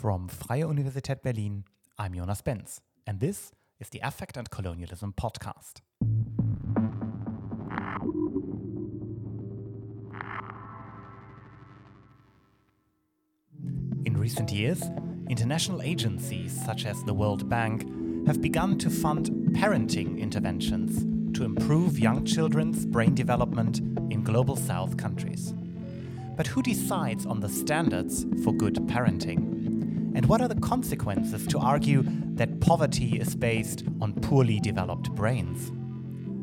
From Freie Universität Berlin, I'm Jonas Benz, and this is the Affect and Colonialism podcast. In recent years, international agencies such as the World Bank have begun to fund parenting interventions to improve young children's brain development in global south countries. But who decides on the standards for good parenting? And what are the consequences to argue that poverty is based on poorly developed brains?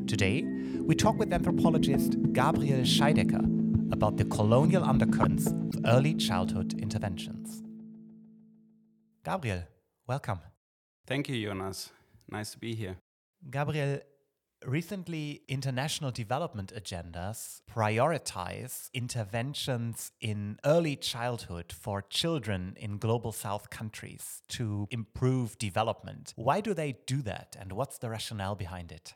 Today, we talk with anthropologist Gabriel Scheidecker about the colonial undercurrents of early childhood interventions. Gabriel, welcome. Thank you, Jonas. Nice to be here. Gabriel, recently international development agendas prioritize interventions in early childhood for children in global south countries to improve development. Why do they do that and what's the rationale behind it?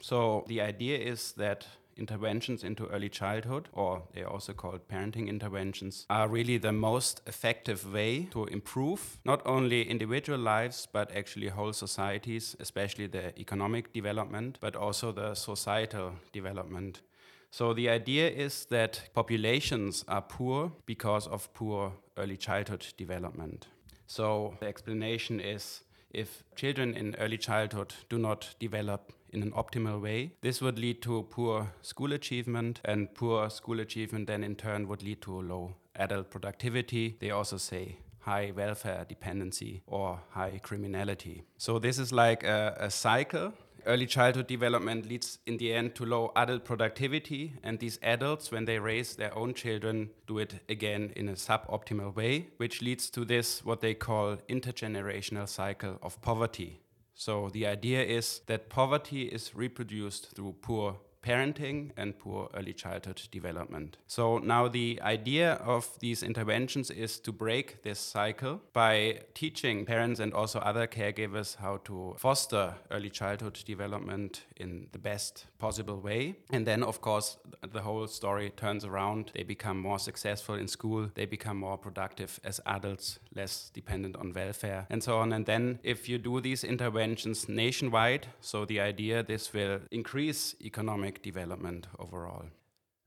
So, the idea is that interventions into early childhood, or they are also called parenting interventions, are really the most effective way to improve not only individual lives, but actually whole societies, especially the economic development, but also the societal development. So the idea is that populations are poor because of poor early childhood development. So the explanation is if children in early childhood do not develop in an optimal way. This would lead to poor school achievement, and poor school achievement then in turn would lead to low adult productivity. They also say high welfare dependency or high criminality. So this is like a, a cycle early childhood development leads in the end to low adult productivity and these adults when they raise their own children do it again in a suboptimal way which leads to this what they call intergenerational cycle of poverty. So the idea is that poverty is reproduced through poor parenting and poor early childhood development. So now the idea of these interventions is to break this cycle by teaching parents and also other caregivers how to foster early childhood development in the best possible way. And then of course the whole story turns around. They become more successful in school, they become more productive as adults, less dependent on welfare and so on. And then if you do these interventions nationwide, so the idea this will increase economic economic development overall.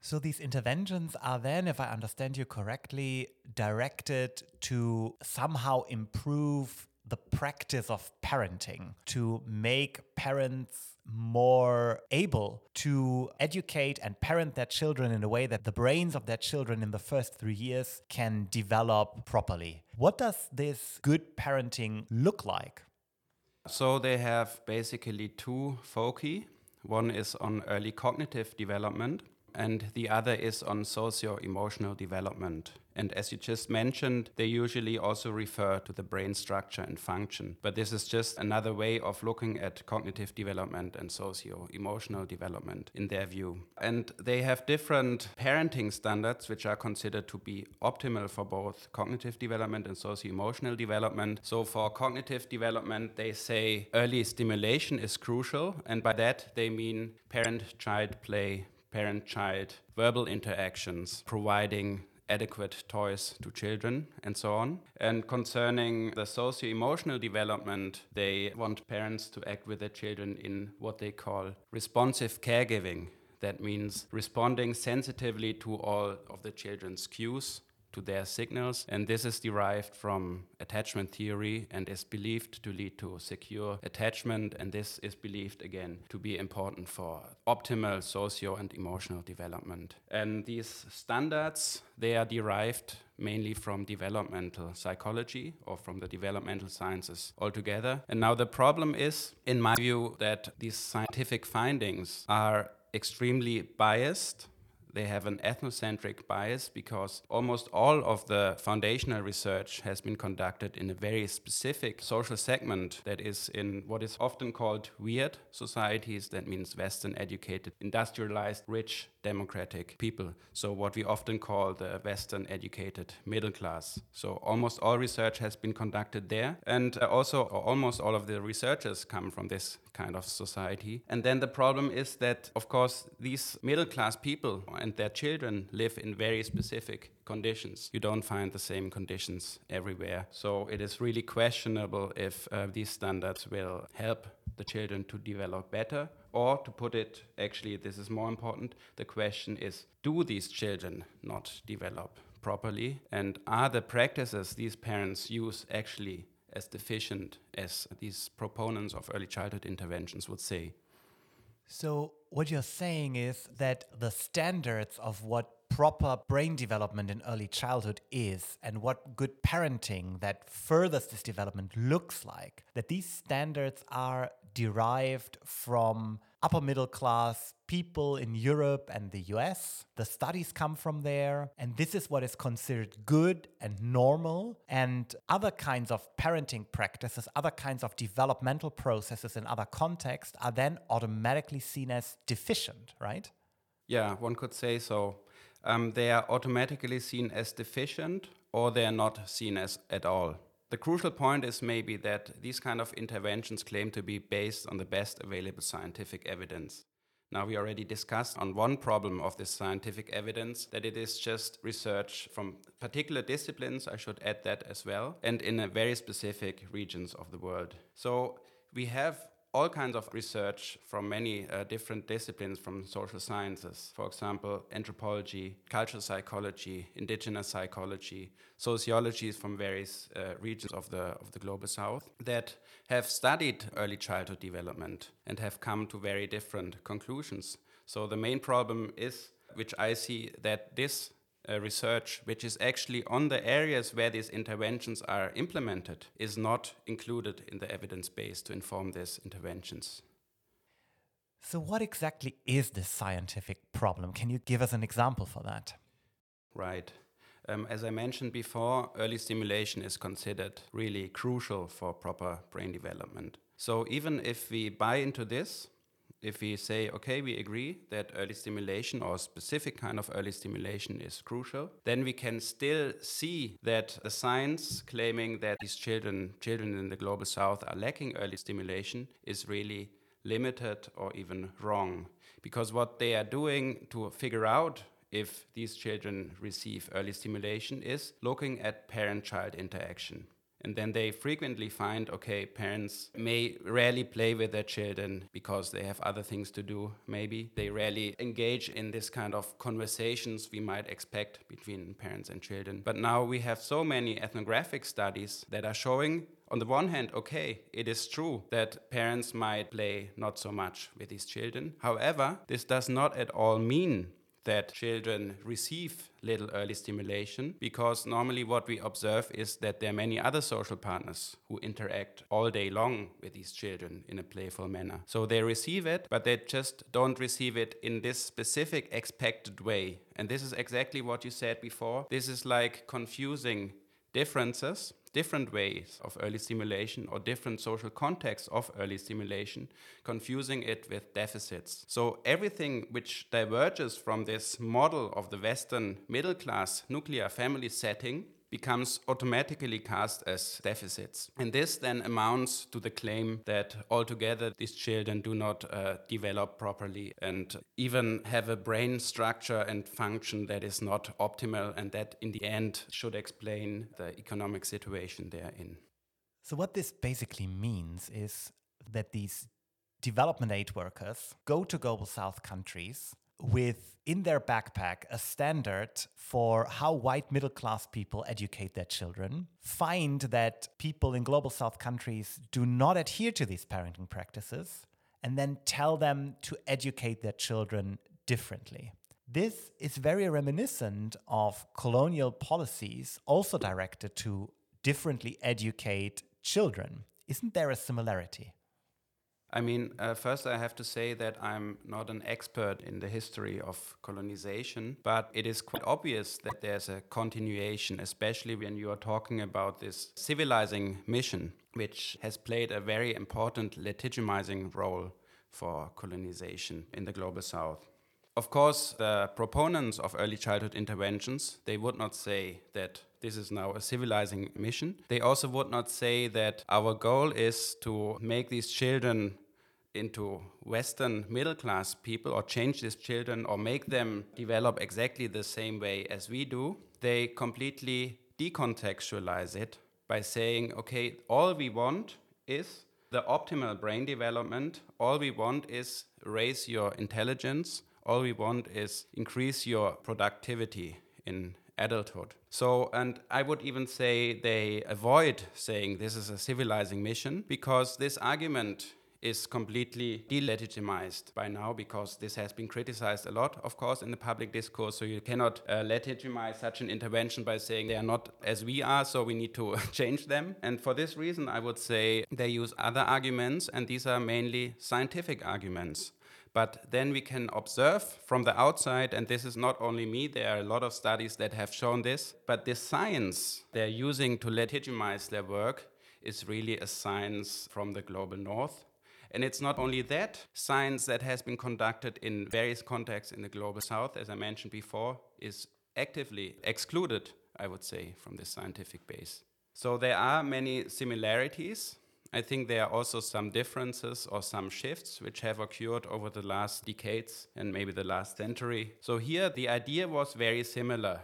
So these interventions are then, if I understand you correctly, directed to somehow improve the practice of parenting, to make parents more able to educate and parent their children in a way that the brains of their children in the first three years can develop properly. What does this good parenting look like? So they have basically two foci. One is on early cognitive development, and the other is on socio emotional development. And as you just mentioned, they usually also refer to the brain structure and function. But this is just another way of looking at cognitive development and socio emotional development in their view. And they have different parenting standards, which are considered to be optimal for both cognitive development and socio emotional development. So, for cognitive development, they say early stimulation is crucial. And by that, they mean parent child play, parent child verbal interactions, providing adequate toys to children and so on. And concerning the socio emotional development, they want parents to act with their children in what they call responsive caregiving. That means responding sensitively to all of the children's cues to their signals. And this is derived from attachment theory and is believed to lead to secure attachment. And this is believed again to be important for optimal socio and emotional development. And these standards, they are derived mainly from developmental psychology or from the developmental sciences altogether. And now the problem is, in my view, that these scientific findings are extremely biased they have an ethnocentric bias because almost all of the foundational research has been conducted in a very specific social segment that is in what is often called weird societies. That means Western educated, industrialized, rich, democratic people. So, what we often call the Western educated middle class. So, almost all research has been conducted there. And uh, also, almost all of the researchers come from this kind of society. And then the problem is that, of course, these middle class people and their children live in very specific conditions. You don't find the same conditions everywhere. So it is really questionable if uh, these standards will help the children to develop better. Or to put it, actually, this is more important the question is do these children not develop properly? And are the practices these parents use actually as deficient as these proponents of early childhood interventions would say? So, what you're saying is that the standards of what proper brain development in early childhood is and what good parenting that furthers this development looks like, that these standards are derived from upper middle class people in Europe and the US. The studies come from there, and this is what is considered good and normal. And other kinds of parenting practices, other kinds of developmental processes in other contexts are then automatically seen as deficient, right? Yeah, one could say so. Um, they are automatically seen as deficient or they are not seen as at all. The crucial point is maybe that these kind of interventions claim to be based on the best available scientific evidence. Now, we already discussed on one problem of this scientific evidence that it is just research from particular disciplines, I should add that as well, and in very specific regions of the world. So, we have all kinds of research from many uh, different disciplines from social sciences. For example, anthropology, cultural psychology, indigenous psychology, sociologies from various uh, regions of the, of the global south that have studied early childhood development and have come to very different conclusions. So the main problem is, which I see, that this uh, research, which is actually on the areas where these interventions are implemented, is not included in the evidence base to inform these interventions. So, what exactly is this scientific problem? Can you give us an example for that? Right. Um, as I mentioned before, early stimulation is considered really crucial for proper brain development. So, even if we buy into this, if we say, okay, we agree that early stimulation or specific kind of early stimulation is crucial, then we can still see that the science claiming that these children, children in the global south are lacking early stimulation is really limited or even wrong. Because what they are doing to figure out if these children receive early stimulation is looking at parent child interaction. And then they frequently find okay, parents may rarely play with their children because they have other things to do, maybe. They rarely engage in this kind of conversations we might expect between parents and children. But now we have so many ethnographic studies that are showing on the one hand, okay, it is true that parents might play not so much with these children. However, this does not at all mean that children receive little early stimulation because normally what we observe is that there are many other social partners who interact all day long with these children in a playful manner. So they receive it, but they just don't receive it in this specific expected way. And this is exactly what you said before. This is like confusing differences different ways of early stimulation or different social contexts of early stimulation, confusing it with deficits. So everything which diverges from this model of the Western middle class nuclear family setting becomes automatically cast as deficits. And this then amounts to the claim that altogether these children do not uh, develop properly and even have a brain structure and function that is not optimal and that in the end should explain the economic situation they're in. So, what this basically means is that these development aid workers go to global south countries with in their backpack a standard for how white middle class people educate their children, find that people in global south countries do not adhere to these parenting practices, and then tell them to educate their children differently. This is very reminiscent of colonial policies also directed to differently educate children. Isn't there a similarity? I mean, uh, first I have to say that I'm not an expert in the history of colonization, but it is quite obvious that there's a continuation, especially when you are talking about this civilizing mission, which has played a very important legitimizing role for colonization in the global south. Of course, the proponents of early childhood interventions, they would not say that this is now a civilizing mission. They also would not say that our goal is to make these children into Western middle class people or change these children or make them develop exactly the same way as we do, they completely decontextualize it by saying, okay, all we want is the optimal brain development. All we want is raise your intelligence. All we want is increase your productivity in adulthood. So, and I would even say they avoid saying this is a civilizing mission because this argument is completely delegitimized by now because this has been criticized a lot, of course, in the public discourse. So you cannot uh, legitimize such an intervention by saying they are not as we are, so we need to change them. And for this reason, I would say they use other arguments, and these are mainly scientific arguments. But then we can observe from the outside, and this is not only me, there are a lot of studies that have shown this, but the science they're using to legitimize their work is really a science from the global north. And it's not only that, science that has been conducted in various contexts in the global south, as I mentioned before, is actively excluded, I would say, from this scientific base. So there are many similarities. I think there are also some differences or some shifts which have occurred over the last decades and maybe the last century. So here the idea was very similar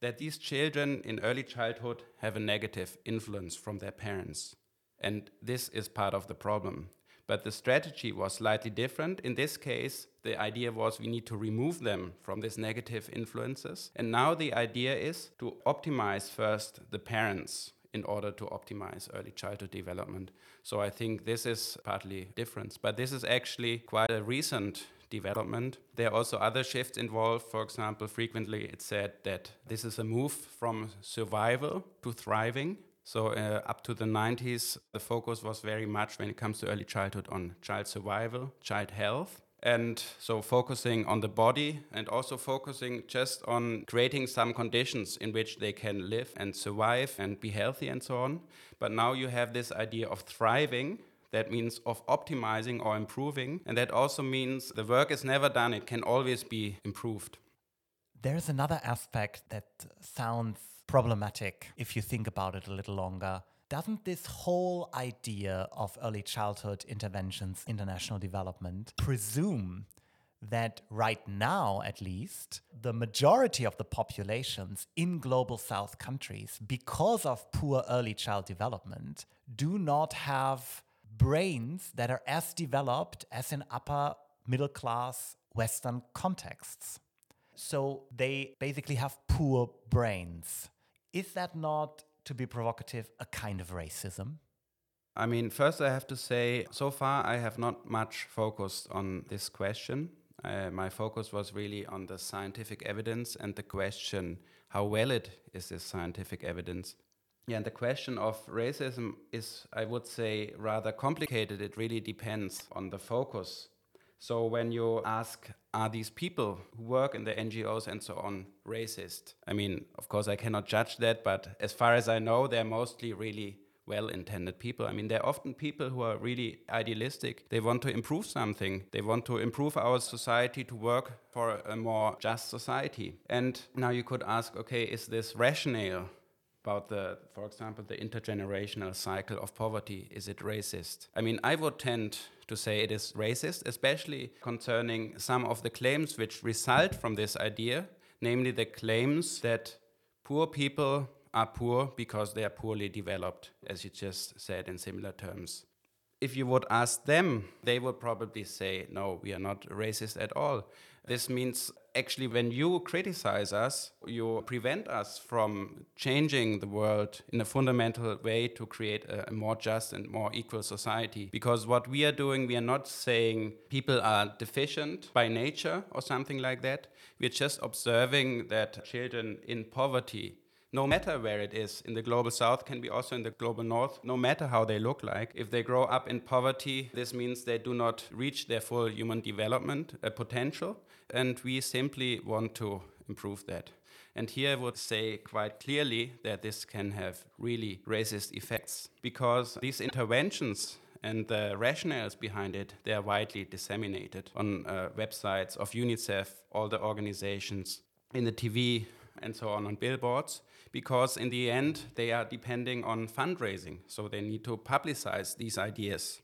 that these children in early childhood have a negative influence from their parents. And this is part of the problem but the strategy was slightly different. In this case, the idea was we need to remove them from these negative influences. And now the idea is to optimize first the parents in order to optimize early childhood development. So I think this is partly different, but this is actually quite a recent development. There are also other shifts involved. For example, frequently it's said that this is a move from survival to thriving. So uh, up to the 90s, the focus was very much when it comes to early childhood on child survival, child health. And so focusing on the body and also focusing just on creating some conditions in which they can live and survive and be healthy and so on. But now you have this idea of thriving. That means of optimizing or improving. And that also means the work is never done, it can always be improved. There's another aspect that sounds problematic if you think about it a little longer. Doesn't this whole idea of early childhood interventions, international development, presume that right now, at least, the majority of the populations in global south countries, because of poor early child development, do not have brains that are as developed as in upper middle class Western contexts? So they basically have poor brains. Is that not, to be provocative, a kind of racism? I mean, first I have to say, so far I have not much focused on this question. Uh, my focus was really on the scientific evidence and the question how valid is this scientific evidence. Yeah, and the question of racism is, I would say, rather complicated. It really depends on the focus so when you ask, are these people who work in the NGOs and so on racist? I mean, of course, I cannot judge that, but as far as I know, they're mostly really well intended people. I mean, they're often people who are really idealistic. They want to improve something, they want to improve our society to work for a more just society. And now you could ask, okay, is this rationale? About the, for example, the intergenerational cycle of poverty, is it racist? I mean, I would tend to say it is racist, especially concerning some of the claims which result from this idea, namely the claims that poor people are poor because they are poorly developed, as you just said in similar terms. If you would ask them, they would probably say, no, we are not racist at all. This means actually, when you criticize us, you prevent us from changing the world in a fundamental way to create a, more just and more equal society. Because what we are doing, we are not saying people are deficient by nature or something like that. We're just observing that children in poverty no matter where it is in the global south can be also in the global north no matter how they look like if they grow up in poverty this means they do not reach their full human development uh, potential and we simply want to improve that. And here I would say quite clearly that this can have really racist effects because these interventions and the rationales behind it they are widely disseminated on uh, websites of UNICEF all the organizations in the TV and so on on billboards because in the end they are depending on fundraising. So they need to publicize these ideas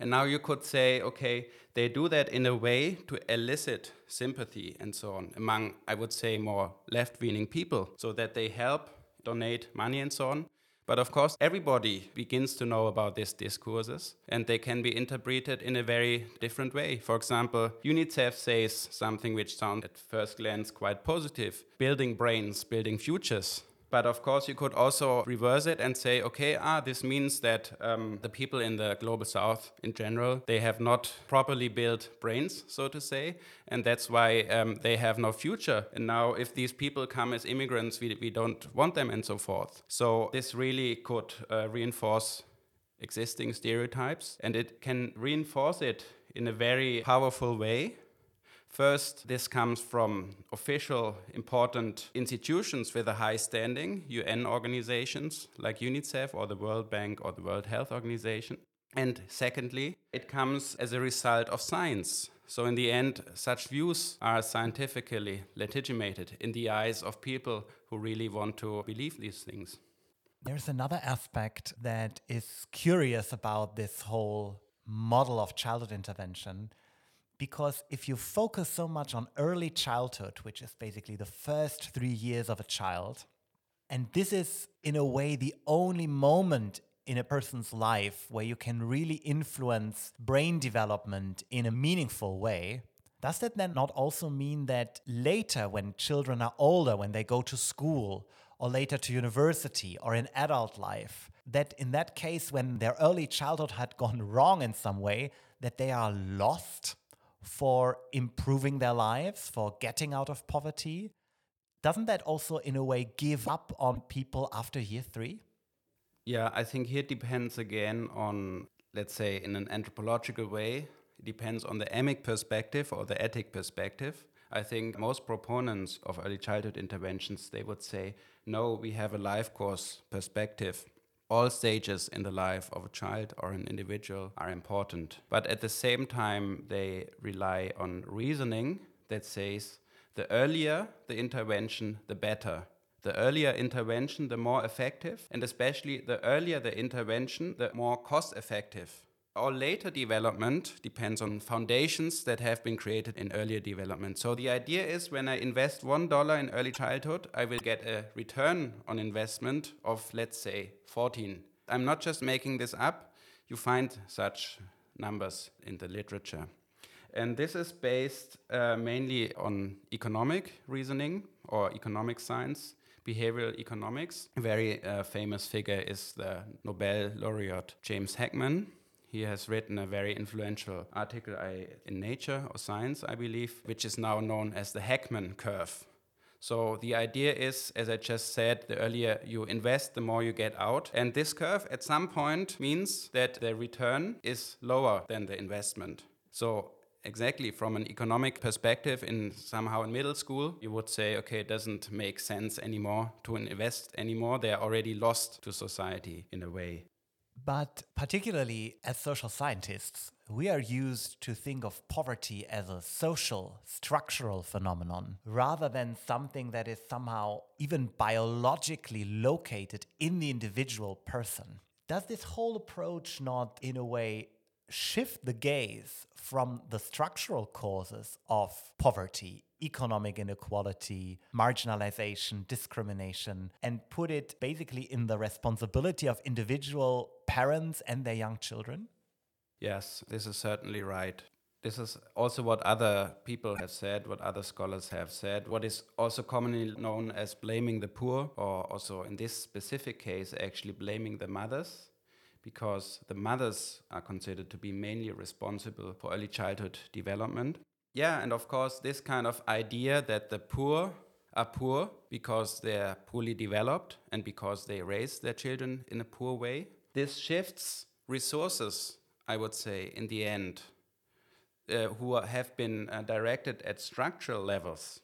And now you could say, okay, they do that in a way to elicit sympathy and so on among, I would say, more left leaning people so that they help donate money and so on. But of course, everybody begins to know about these discourses and they can be interpreted in a very different way. For example, UNICEF says something which sounds at first glance quite positive building brains, building futures. But of course, you could also reverse it and say, okay, ah, this means that um, the people in the global south in general, they have not properly built brains, so to say, and that's why um, they have no future. And now, if these people come as immigrants, we, we don't want them and so forth. So, this really could uh, reinforce existing stereotypes and it can reinforce it in a very powerful way First, this comes from official important institutions with a high standing, UN organizations like UNICEF or the World Bank or the World Health Organization. And secondly, it comes as a result of science. So, in the end, such views are scientifically legitimated in the eyes of people who really want to believe these things. There's another aspect that is curious about this whole model of childhood intervention because if you focus so much on early childhood, which is basically the first three years of a child, and this is in a way the only moment in a person's life where you can really influence brain development in a meaningful way, does that then not also mean that later, when children are older, when they go to school, or later to university, or in adult life, that in that case, when their early childhood had gone wrong in some way, that they are lost for improving their lives, for getting out of poverty, doesn't that also, in a way, give up on people after year three? Yeah, I think here it depends again on, let's say, in an anthropological way, it depends on the emic perspective or the etic perspective. I think most proponents of early childhood interventions, they would say, no, we have a life course perspective all stages in the life of a child or an individual are important. But at the same time, they rely on reasoning that says the earlier the intervention, the better. The earlier intervention, the more effective, and especially the earlier the intervention, the more cost effective all later development depends on foundations that have been created in earlier development. So the idea is when I invest one dollar in early childhood, I will get a return on investment of let's say 14. I'm not just making this up. You find such numbers in the literature. And this is based uh, mainly on economic reasoning or economic science, behavioral economics. A very uh, famous figure is the Nobel laureate James Heckman, he has written a very influential article I, in Nature or Science, I believe, which is now known as the Heckman curve. So the idea is, as I just said, the earlier you invest, the more you get out. And this curve at some point means that the return is lower than the investment. So exactly from an economic perspective in somehow in middle school you would say okay it doesn't make sense anymore to invest anymore they're already lost to society in a way but particularly as social scientists, we are used to think of poverty as a social, structural phenomenon rather than something that is somehow even biologically located in the individual person. Does this whole approach not, in a way, shift the gaze from the structural causes of poverty, economic inequality, marginalization, discrimination, and put it basically in the responsibility of individual parents and their young children? Yes, this is certainly right. This is also what other people have said, what other scholars have said, what is also commonly known as blaming the poor, or also in this specific case, actually blaming the mothers because the mothers are considered to be mainly responsible for early childhood development. Yeah, and of course, this kind of idea that the poor are poor because they're poorly developed and because they raise their children in a poor way. This shifts resources, I would say, in the end, uh, who have been uh, directed at structural levels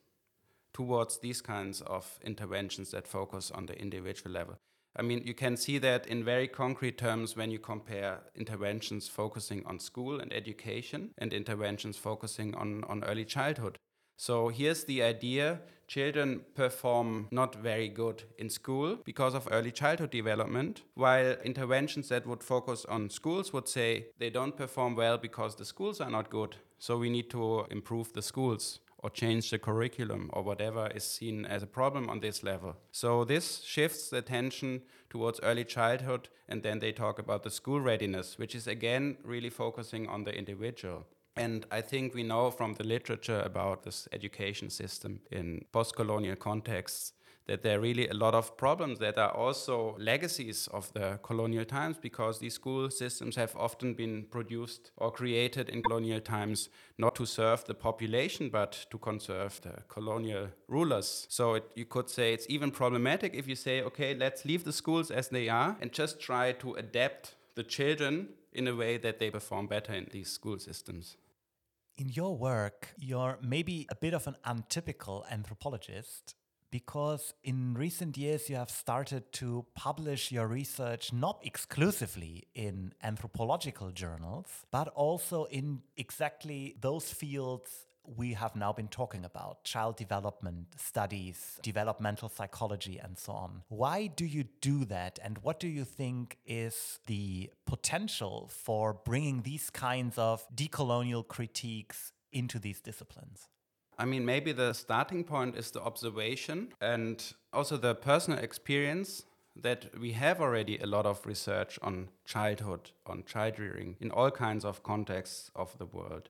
towards these kinds of interventions that focus on the individual level. I mean, you can see that in very concrete terms when you compare interventions focusing on school and education and interventions focusing on, on early childhood. So here's the idea children perform not very good in school because of early childhood development, while interventions that would focus on schools would say they don't perform well because the schools are not good. So we need to improve the schools or change the curriculum or whatever is seen as a problem on this level. So this shifts the attention towards early childhood and then they talk about the school readiness, which is again really focusing on the individual. And I think we know from the literature about this education system in post colonial contexts that there are really a lot of problems that are also legacies of the colonial times because these school systems have often been produced or created in colonial times not to serve the population but to conserve the colonial rulers. So it, you could say it's even problematic if you say, okay, let's leave the schools as they are and just try to adapt the children in a way that they perform better in these school systems. In your work, you're maybe a bit of an untypical anthropologist because in recent years you have started to publish your research not exclusively in anthropological journals, but also in exactly those fields we have now been talking about child development studies, developmental psychology, and so on. Why do you do that? And what do you think is the potential for bringing these kinds of decolonial critiques into these disciplines? I mean, maybe the starting point is the observation and also the personal experience that we have already a lot of research on childhood, on child rearing in all kinds of contexts of the world.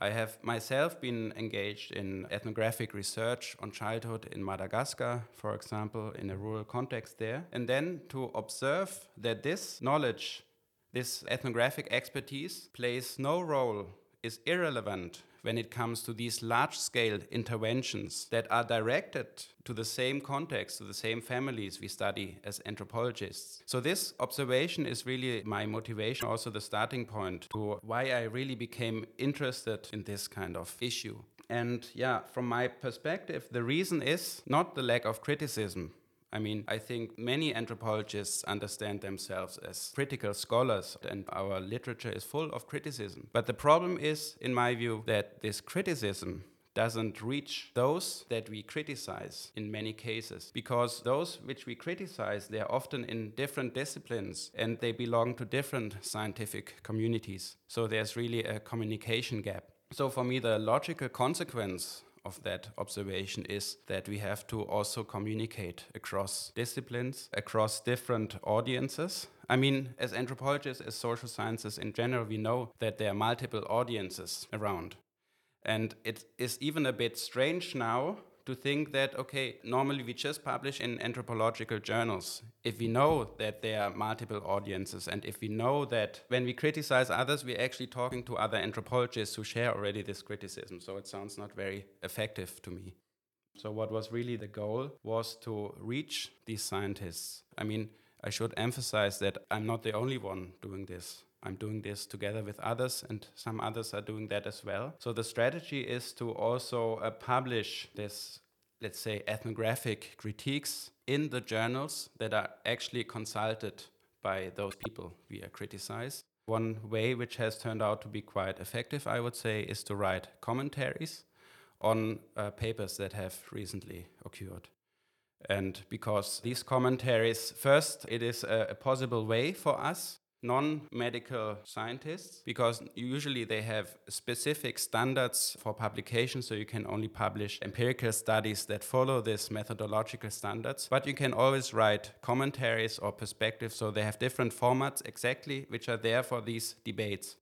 I have myself been engaged in ethnographic research on childhood in Madagascar, for example, in a rural context there. And then to observe that this knowledge, this ethnographic expertise plays no role, is irrelevant when it comes to these large scale interventions that are directed to the same context, to the same families we study as anthropologists. So, this observation is really my motivation, also the starting point to why I really became interested in this kind of issue. And yeah, from my perspective, the reason is not the lack of criticism. I mean, I think many anthropologists understand themselves as critical scholars, and our literature is full of criticism. But the problem is, in my view, that this criticism doesn't reach those that we criticize in many cases because those which we criticize they're often in different disciplines and they belong to different scientific communities so there's really a communication gap so for me the logical consequence of that observation is that we have to also communicate across disciplines, across different audiences. I mean, as anthropologists, as social sciences in general, we know that there are multiple audiences around. And it is even a bit strange now to think that, okay, normally we just publish in anthropological journals. If we know that there are multiple audiences, and if we know that when we criticize others, we're actually talking to other anthropologists who share already this criticism. So it sounds not very effective to me. So, what was really the goal was to reach these scientists. I mean, I should emphasize that I'm not the only one doing this. I'm doing this together with others, and some others are doing that as well. So the strategy is to also uh, publish this, let's say, ethnographic critiques in the journals that are actually consulted by those people we criticize. One way which has turned out to be quite effective, I would say, is to write commentaries on uh, papers that have recently occurred. And because these commentaries, first, it is a, a possible way for us non-medical scientists because usually they have specific standards for publication so you can only publish empirical studies that follow this methodological standards. But you can always write commentaries or perspectives so they have different formats exactly which are there for these debates.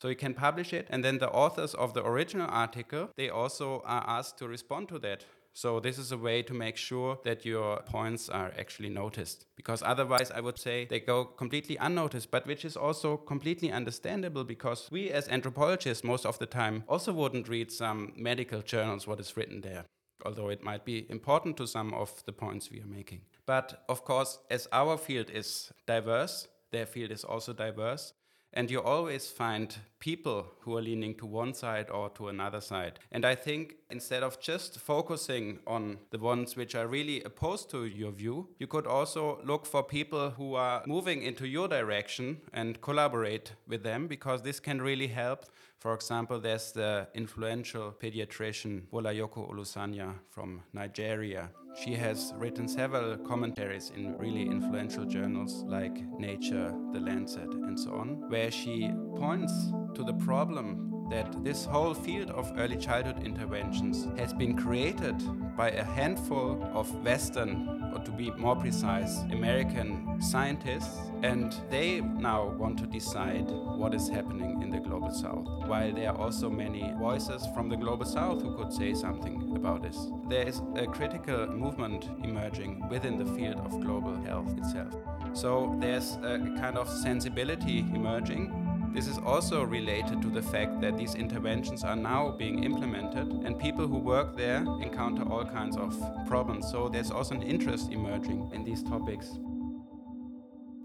So you can publish it and then the authors of the original article they also are asked to respond to that so this is a way to make sure that your points are actually noticed. Because otherwise, I would say they go completely unnoticed, but which is also completely understandable because we as anthropologists, most of the time, also wouldn't read some medical journals, what is written there. Although it might be important to some of the points we are making. But of course, as our field is diverse, their field is also diverse, And you always find people who are leaning to one side or to another side. And I think instead of just focusing on the ones which are really opposed to your view, you could also look for people who are moving into your direction and collaborate with them because this can really help. For example, there's the influential pediatrician Bolajoko Olusanya from Nigeria. She has written several commentaries in really influential journals like Nature, The Lancet, and so on, where she points to the problem that this whole field of early childhood interventions has been created by a handful of Western, or to be more precise, American scientists, and they now want to decide what is happening in the global south. While there are also many voices from the global south who could say something about this. There is a critical movement emerging within the field of global health itself. So there's a kind of sensibility emerging this is also related to the fact that these interventions are now being implemented and people who work there encounter all kinds of problems. So there's also an interest emerging in these topics.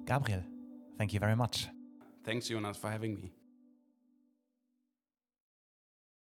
Gabriel, thank you very much. Thanks, Jonas, for having me.